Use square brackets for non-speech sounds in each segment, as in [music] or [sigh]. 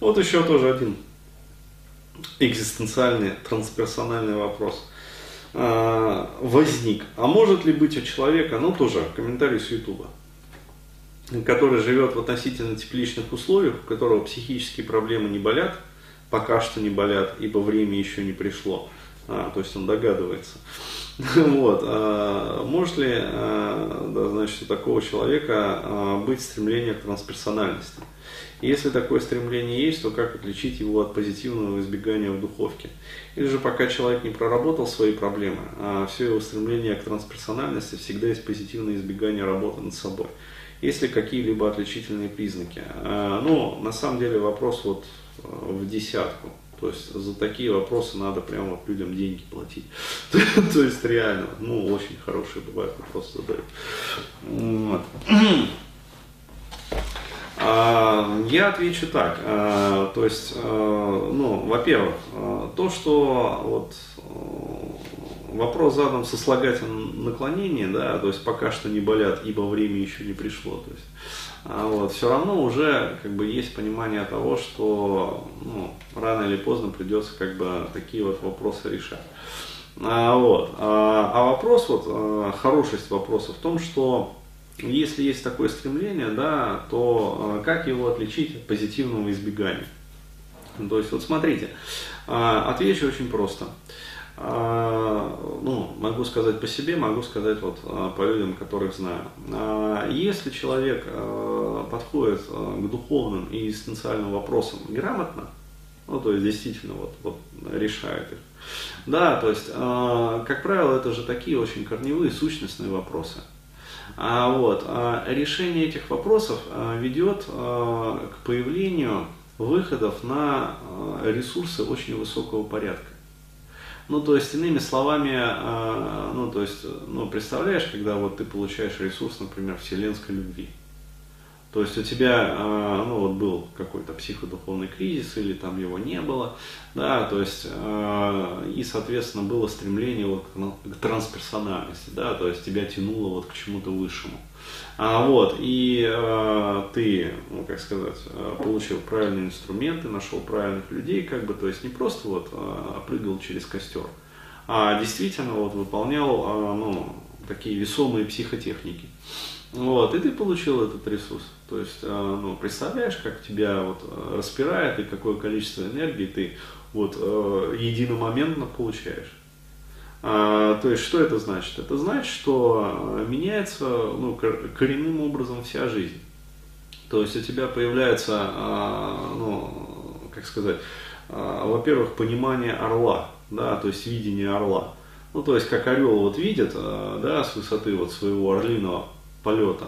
Вот еще тоже один экзистенциальный, трансперсональный вопрос а, возник. А может ли быть у человека, ну тоже комментарий с Ютуба, который живет в относительно тепличных условиях, у которого психические проблемы не болят, пока что не болят, ибо время еще не пришло. А, то есть он догадывается. [laughs] Вот. А, может ли, а, да, значит, у такого человека а, быть стремление к трансперсональности? Если такое стремление есть, то как отличить его от позитивного избегания в духовке? Или же пока человек не проработал свои проблемы, а все его стремление к трансперсональности всегда есть позитивное избегание работы над собой? Есть ли какие-либо отличительные признаки? Ну, на самом деле вопрос вот в десятку. То есть за такие вопросы надо прямо вот людям деньги платить. [laughs] То есть реально, ну, очень хорошие бывают вопросы задают. [clears throat] А, я отвечу так. А, то есть, а, ну, во-первых, то, что вот вопрос задан со сослагательным наклонением, да, то есть пока что не болят, ибо время еще не пришло. То есть, вот, все равно уже как бы есть понимание того, что ну, рано или поздно придется как бы такие вот вопросы решать. А, вот. а, а вопрос, вот, хорошесть вопроса в том, что если есть такое стремление, да, то как его отличить от позитивного избегания? То есть, вот смотрите, отвечу очень просто. А, ну, могу сказать по себе, могу сказать вот а, по людям, которых знаю. А, если человек подходит к духовным и эссенциальным вопросам грамотно, ну, то есть действительно вот, вот решает их, да, то есть, как правило, это же такие очень корневые, сущностные вопросы. А вот, решение этих вопросов ведет к появлению выходов на ресурсы очень высокого порядка. Ну, то есть, иными словами, э, ну, то есть, ну, представляешь, когда вот ты получаешь ресурс, например, вселенской любви. То есть у тебя, э, ну, вот был какой-то психодуховный кризис, или там его не было, да, то есть, э, и, соответственно, было стремление вот к трансперсональности, да, то есть тебя тянуло вот к чему-то высшему. А, вот, и э, ты, ну, как сказать, э, получил правильные инструменты, нашел правильных людей, как бы, то есть не просто вот э, прыгал через костер, а действительно вот выполнял, э, ну, такие весомые психотехники. Вот, и ты получил этот ресурс. То есть, э, ну, представляешь, как тебя вот э, распирает и какое количество энергии ты вот э, единомоментно получаешь. А, то есть, что это значит? Это значит, что меняется ну, коренным образом вся жизнь. То есть у тебя появляется, а, ну, как сказать, а, во-первых, понимание орла, да, то есть видение орла. Ну, то есть, как орел вот видит, да, с высоты вот своего орлиного полета,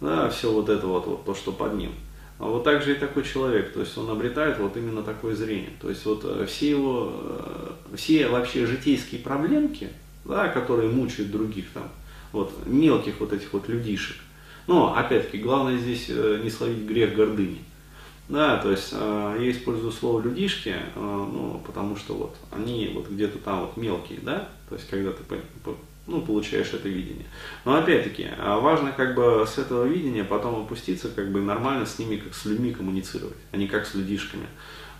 да, все вот это вот, вот то, что под ним. А вот так же и такой человек, то есть он обретает вот именно такое зрение. То есть вот э, все его, э, все вообще житейские проблемки, да, которые мучают других там, вот, мелких вот этих вот людишек. Но, опять-таки, главное здесь э, не словить грех гордыни. Да, то есть я использую слово людишки, ну, потому что вот они вот где-то там вот мелкие, да, то есть когда ты ну, получаешь это видение. Но опять-таки, а важно как бы с этого видения потом опуститься, как бы нормально с ними, как с людьми коммуницировать, а не как с людишками.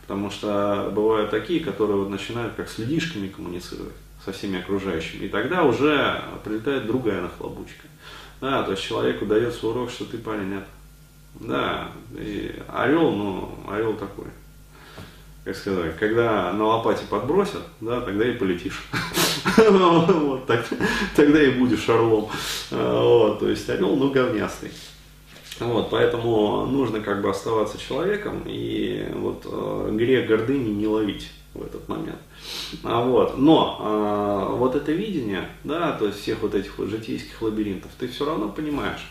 Потому что бывают такие, которые вот начинают как с людишками коммуницировать со всеми окружающими. И тогда уже прилетает другая нахлобучка. Да, то есть человеку дается урок, что ты парень нет. Да, и орел, ну, орел такой как сказать, когда на лопате подбросят, да, тогда и полетишь. [laughs] вот, так, тогда и будешь орлом. А, вот, то есть орел, ну, говнястый. Вот, поэтому нужно как бы оставаться человеком и вот э, грех гордыни не ловить в этот момент. А вот, но э, вот это видение, да, то есть всех вот этих вот житейских лабиринтов, ты все равно понимаешь,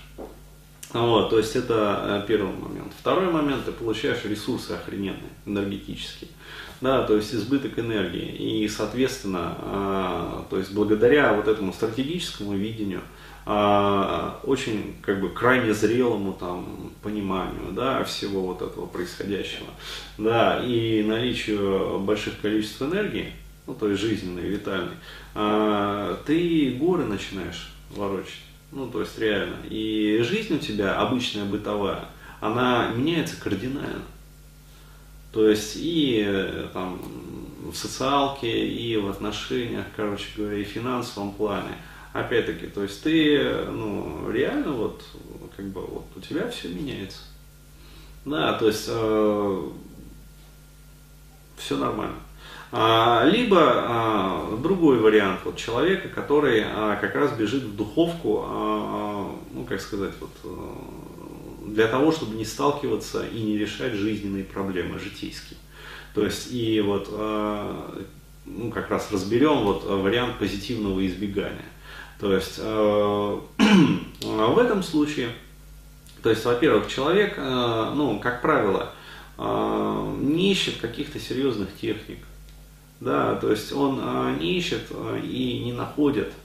вот, то есть это э, первый момент. Второй момент, ты получаешь ресурсы охрененные, энергетические. Да, то есть избыток энергии. И, соответственно, э, то есть благодаря вот этому стратегическому видению, э, очень как бы крайне зрелому там пониманию да, всего вот этого происходящего, да, и наличию больших количеств энергии, ну, то есть жизненной, витальной, э, ты горы начинаешь ворочать. Ну, то есть реально. И жизнь у тебя, обычная бытовая, она меняется кардинально. То есть и э, там в социалке, и в отношениях, короче говоря, и в финансовом плане. Опять-таки, то есть ты, ну, реально вот, как бы, вот у тебя все меняется. Да, то есть э, все нормально. А, либо а, другой вариант вот человека, который а, как раз бежит в духовку, ну как сказать, вот, э, для того, чтобы не сталкиваться и не решать жизненные проблемы житейские. То есть и вот ну, как раз разберем вот вариант позитивного избегания. То есть э, [clears throat] в этом случае, то есть, во-первых, человек, ну, как правило, не ищет каких-то серьезных техник, да, то есть он а, не ищет а, и не находит а,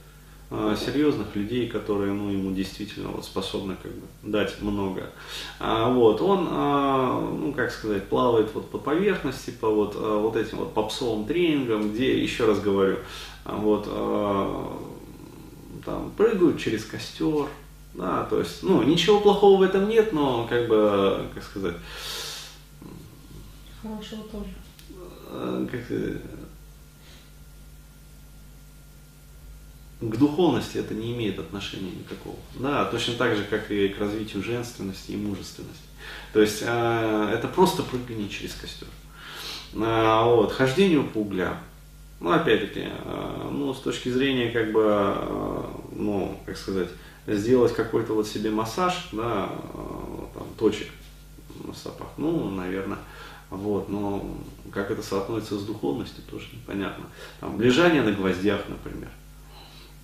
серьезных людей, которые ну, ему действительно вот, способны как бы, дать много. А, вот, он, а, ну как сказать, плавает вот, по поверхности, по вот, а, вот этим вот попсовым тренингам, где, еще раз говорю, а, вот, а, там, прыгают через костер, да, то есть, ну, ничего плохого в этом нет, но, как бы, как сказать... Хорошего тоже. Как, к духовности это не имеет отношения никакого. Да, точно так же, как и к развитию женственности и мужественности. То есть э, это просто прыгание через костер. Э, вот, хождению по углям. Ну, опять-таки, э, ну, с точки зрения, как бы, э, ну, как сказать, сделать какой-то вот себе массаж, да, э, там, точек на стопах, ну, наверное, вот, но как это соотносится с духовностью, тоже непонятно. Там, лежание на гвоздях, например.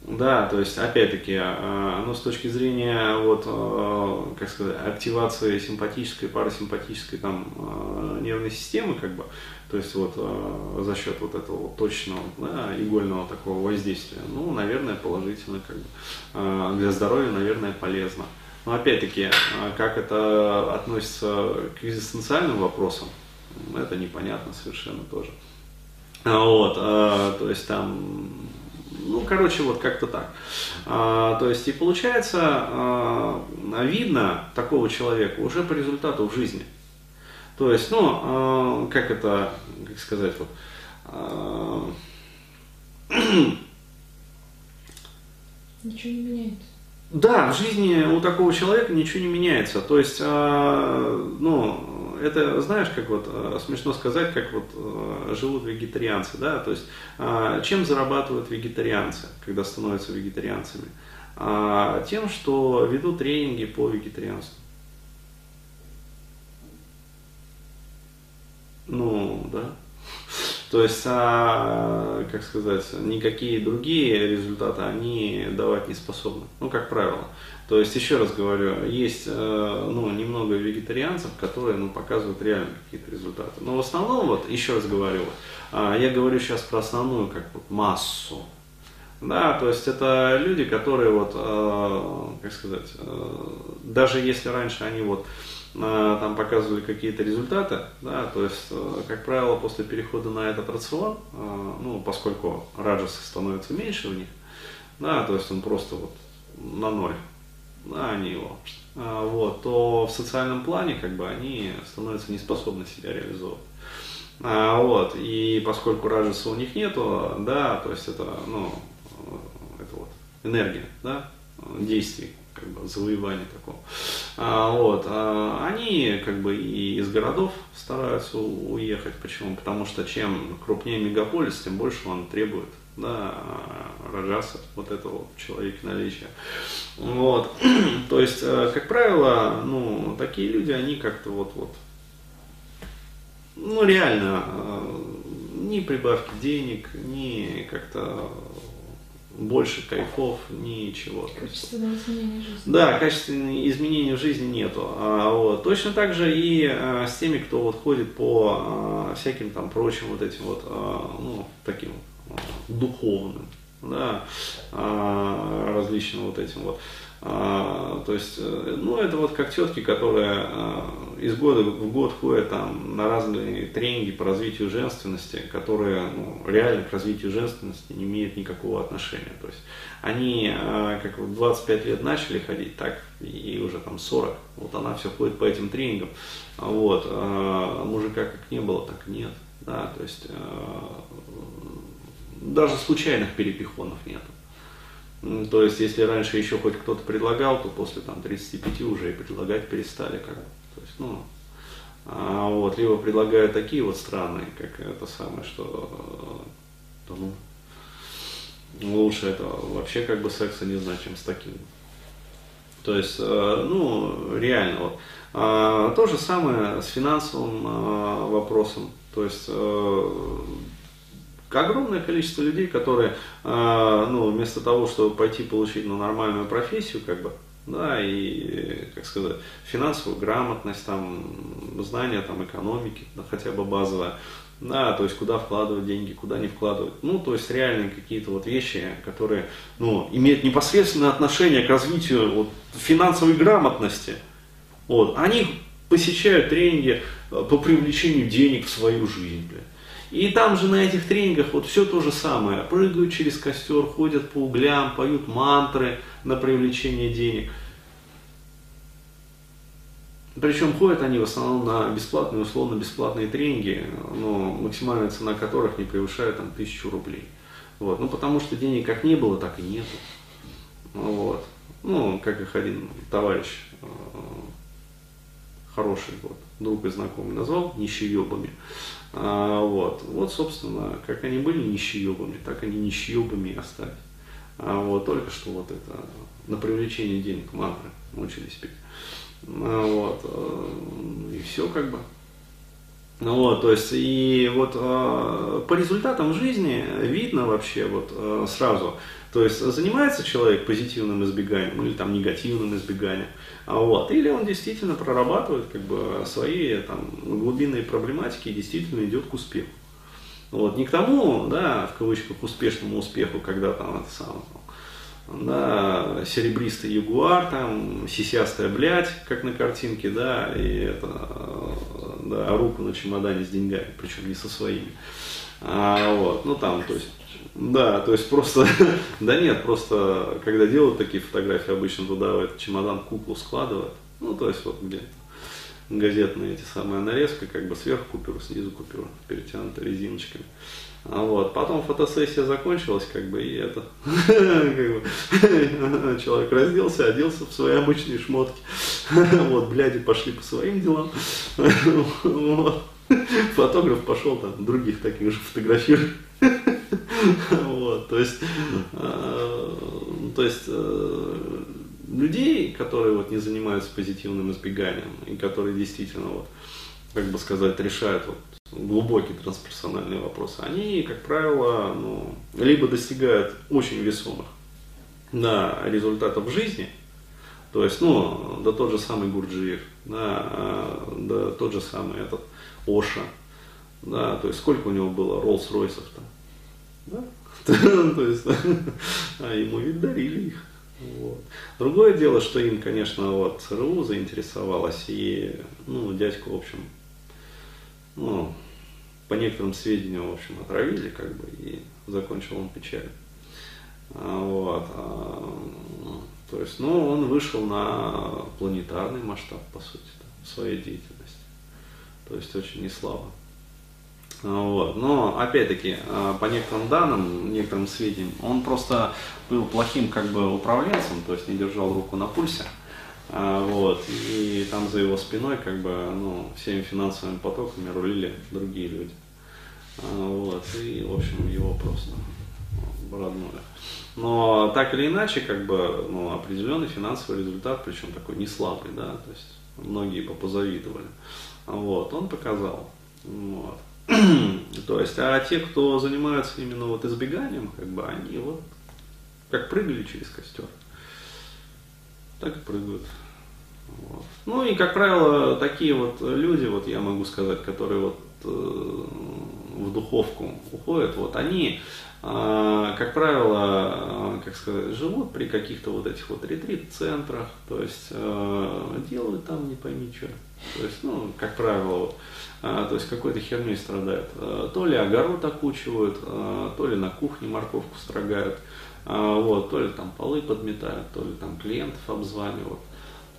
Да, то есть, опять-таки, а, ну, с точки зрения, вот, а, как сказать, активации симпатической, парасимпатической там а, нервной системы, как бы, то есть, вот, за счет вот этого точного, да, игольного такого воздействия, ну, наверное, положительно, как бы, для здоровья, наверное, полезно. Но, опять-таки, как это относится к экзистенциальным вопросам, это непонятно совершенно тоже. Вот, то есть, там, ну, короче, вот как-то так. А, то есть, и получается, а, видно такого человека уже по результату в жизни. То есть, ну, а, как это, как сказать, вот, а, [clears throat] Ничего не меняется. Да, в жизни у такого человека ничего не меняется. То есть, а, ну, это, знаешь, как вот э, смешно сказать, как вот э, живут вегетарианцы, да, то есть а, чем зарабатывают вегетарианцы, когда становятся вегетарианцами? А, тем, что ведут тренинги по вегетарианству. Ну, да. То есть, а, как сказать, никакие другие результаты они давать не способны. Ну, как правило. То есть, еще раз говорю, есть э, ну, немного вегетарианцев, которые ну, показывают реально какие-то результаты. Но в основном, вот, еще раз говорю, а, я говорю сейчас про основную как вот, массу. Да, то есть это люди, которые вот, э, как сказать, э, даже если раньше они вот там показывали какие-то результаты, да, то есть, как правило, после перехода на этот рацион, ну, поскольку раджаса становится меньше у них, да, то есть он просто вот на ноль а они его, а, вот, то в социальном плане как бы они становятся неспособны себя реализовывать. А, вот, и поскольку раджаса у них нету, да, то есть это, ну, это вот энергия, да, действий, как бы завоевания такого. А, вот, а, они как бы и из городов стараются уехать. Почему? Потому что чем крупнее мегаполис, тем больше он требует да, раджаса, вот этого человека наличия. Вот. [clears throat] То есть, э, как правило, ну, такие люди, они как-то вот, вот, ну, реально, э, ни прибавки денег, ни как-то больше кайфов, ничего. Качественного изменения жизни. Да, качественного изменения в жизни нету. А, вот. Точно так же и а, с теми, кто вот ходит по а, всяким там прочим вот этим вот, ну, таким духовным, да, а, различным вот этим вот. А, то есть, э, ну, это вот как тетки, которые а, из года в год ходят там на разные тренинги по развитию женственности, которые ну, реально к развитию женственности не имеют никакого отношения. То есть они как в 25 лет начали ходить, так и уже там 40. Вот она все ходит по этим тренингам. Вот. Мужика как не было, так нет. Да, то есть даже случайных перепихонов нет. То есть, если раньше еще хоть кто-то предлагал, то после там, 35 уже и предлагать перестали. Как, то есть, ну, а вот, либо предлагают такие вот странные, как это самое, что то, ну, лучше это вообще как бы секса не знать, чем с таким. То есть, э, ну, реально, вот. А, то же самое с финансовым а, вопросом. То есть, э, огромное количество людей, которые, а, ну, вместо того, чтобы пойти получить ну, нормальную профессию, как бы, да, и, как сказать, финансовую грамотность, там, знания там, экономики, да, хотя бы базовое, да, то есть куда вкладывать деньги, куда не вкладывать. Ну, то есть реальные какие-то вот вещи, которые, ну, имеют непосредственное отношение к развитию вот, финансовой грамотности. Вот, они посещают тренинги э, по привлечению денег в свою жизнь, блядь. И там же на этих тренингах вот все то же самое. Прыгают через костер, ходят по углям, поют мантры на привлечение денег. Причем ходят они в основном на бесплатные, условно бесплатные тренинги, но максимальная цена которых не превышает там тысячу рублей. Вот. Ну потому что денег как не было, так и нету. Вот. Ну, как их один товарищ э, хороший вот, друг и знакомый назвал, нищеебами. А, вот. вот, собственно, как они были нищеебами, так они нищеебами и остались. А, вот, только что вот это на привлечение денег мантры научились петь. А, вот, э, и все как бы. Ну вот, то есть, и вот э, по результатам жизни видно вообще вот э, сразу, то есть занимается человек позитивным избеганием или там негативным избеганием, а вот, или он действительно прорабатывает как бы свои там глубинные проблематики и действительно идет к успеху. Вот, не к тому, да, в кавычках, успешному успеху, когда там это самое, да, серебристый ягуар, там, сисястая блядь, как на картинке, да, и это, да, руку на чемодане с деньгами, причем не со своими. А, вот, ну там, то есть, да, то есть просто, [laughs] да нет, просто, когда делают такие фотографии, обычно туда в этот чемодан куклу складывают, ну, то есть вот где газетные эти самые нарезка, как бы сверху купюра, снизу купюра, перетянута резиночками. А вот, потом фотосессия закончилась, как бы, и это, [laughs] [laughs] человек разделся, оделся в свои обычные шмотки, [laughs] вот, бляди пошли по своим делам, фотограф пошел там других таких же фотографировать, вот, то есть, э, то есть, э, людей, которые вот не занимаются позитивным избеганием, и которые действительно вот, как бы сказать, решают вот глубокие трансперсональные вопросы, они, как правило, ну, либо достигают очень весомых да, результатов в жизни, то есть, ну, да тот же самый Гурджиев, да, да тот же самый этот Оша, да, то есть сколько у него было Роллс-Ройсов-то, да? [laughs] то есть, [laughs] а ему ведь дарили их. Вот. Другое дело, что им, конечно, вот ЦРУ заинтересовалось, и, ну, дядьку, в общем, ну, по некоторым сведениям, в общем, отравили, как бы, и закончил он печаль. А, вот. А, то есть, ну, он вышел на планетарный масштаб, по сути, в своей деятельности. То есть, очень не слабо. А, вот. Но, опять-таки, по некоторым данным, некоторым сведениям, он просто был плохим как бы управленцем, то есть не держал руку на пульсе. А, вот, и там за его спиной как бы, ну, всеми финансовыми потоками рулили другие люди. А, вот, и, в общем, его просто родное. Но так или иначе, как бы, ну, определенный финансовый результат, причем такой не слабый, да, то есть многие позавидовали. Вот, он показал. Вот. То есть, а те, кто занимаются именно вот избеганием, как бы, они вот как прыгали через костер так и прыгают. Вот. Ну и, как правило, такие вот люди, вот я могу сказать, которые вот э, в духовку уходят, вот они, а, как правило, а, как сказать, живут при каких-то вот этих вот ретрит-центрах, то есть а, делают там не пойми что. То есть, ну, как правило, то есть какой-то херней страдают. То ли огород окучивают, то ли на кухне морковку строгают, вот, то ли там полы подметают, то ли там клиентов обзванивают.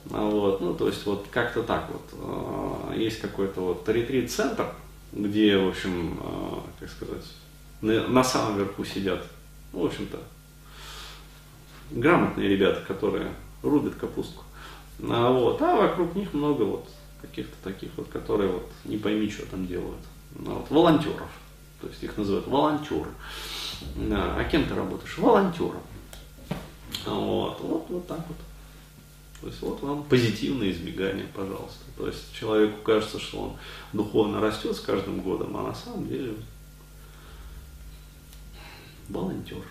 Вот, ну, то есть вот как-то так вот. Есть какой-то вот ретрит-центр, где, в общем, как сказать, на, на самом верху сидят, ну, в общем-то, грамотные ребята, которые рубят капустку. А, вот, а вокруг них много вот каких-то таких вот, которые вот не пойми, что там делают. Ну, вот, волонтеров. То есть их называют волонтеры. А, а кем ты работаешь? Волонтером. Вот, вот, вот так вот. То есть вот вам позитивное избегание, пожалуйста. То есть человеку кажется, что он духовно растет с каждым годом, а на самом деле волонтер.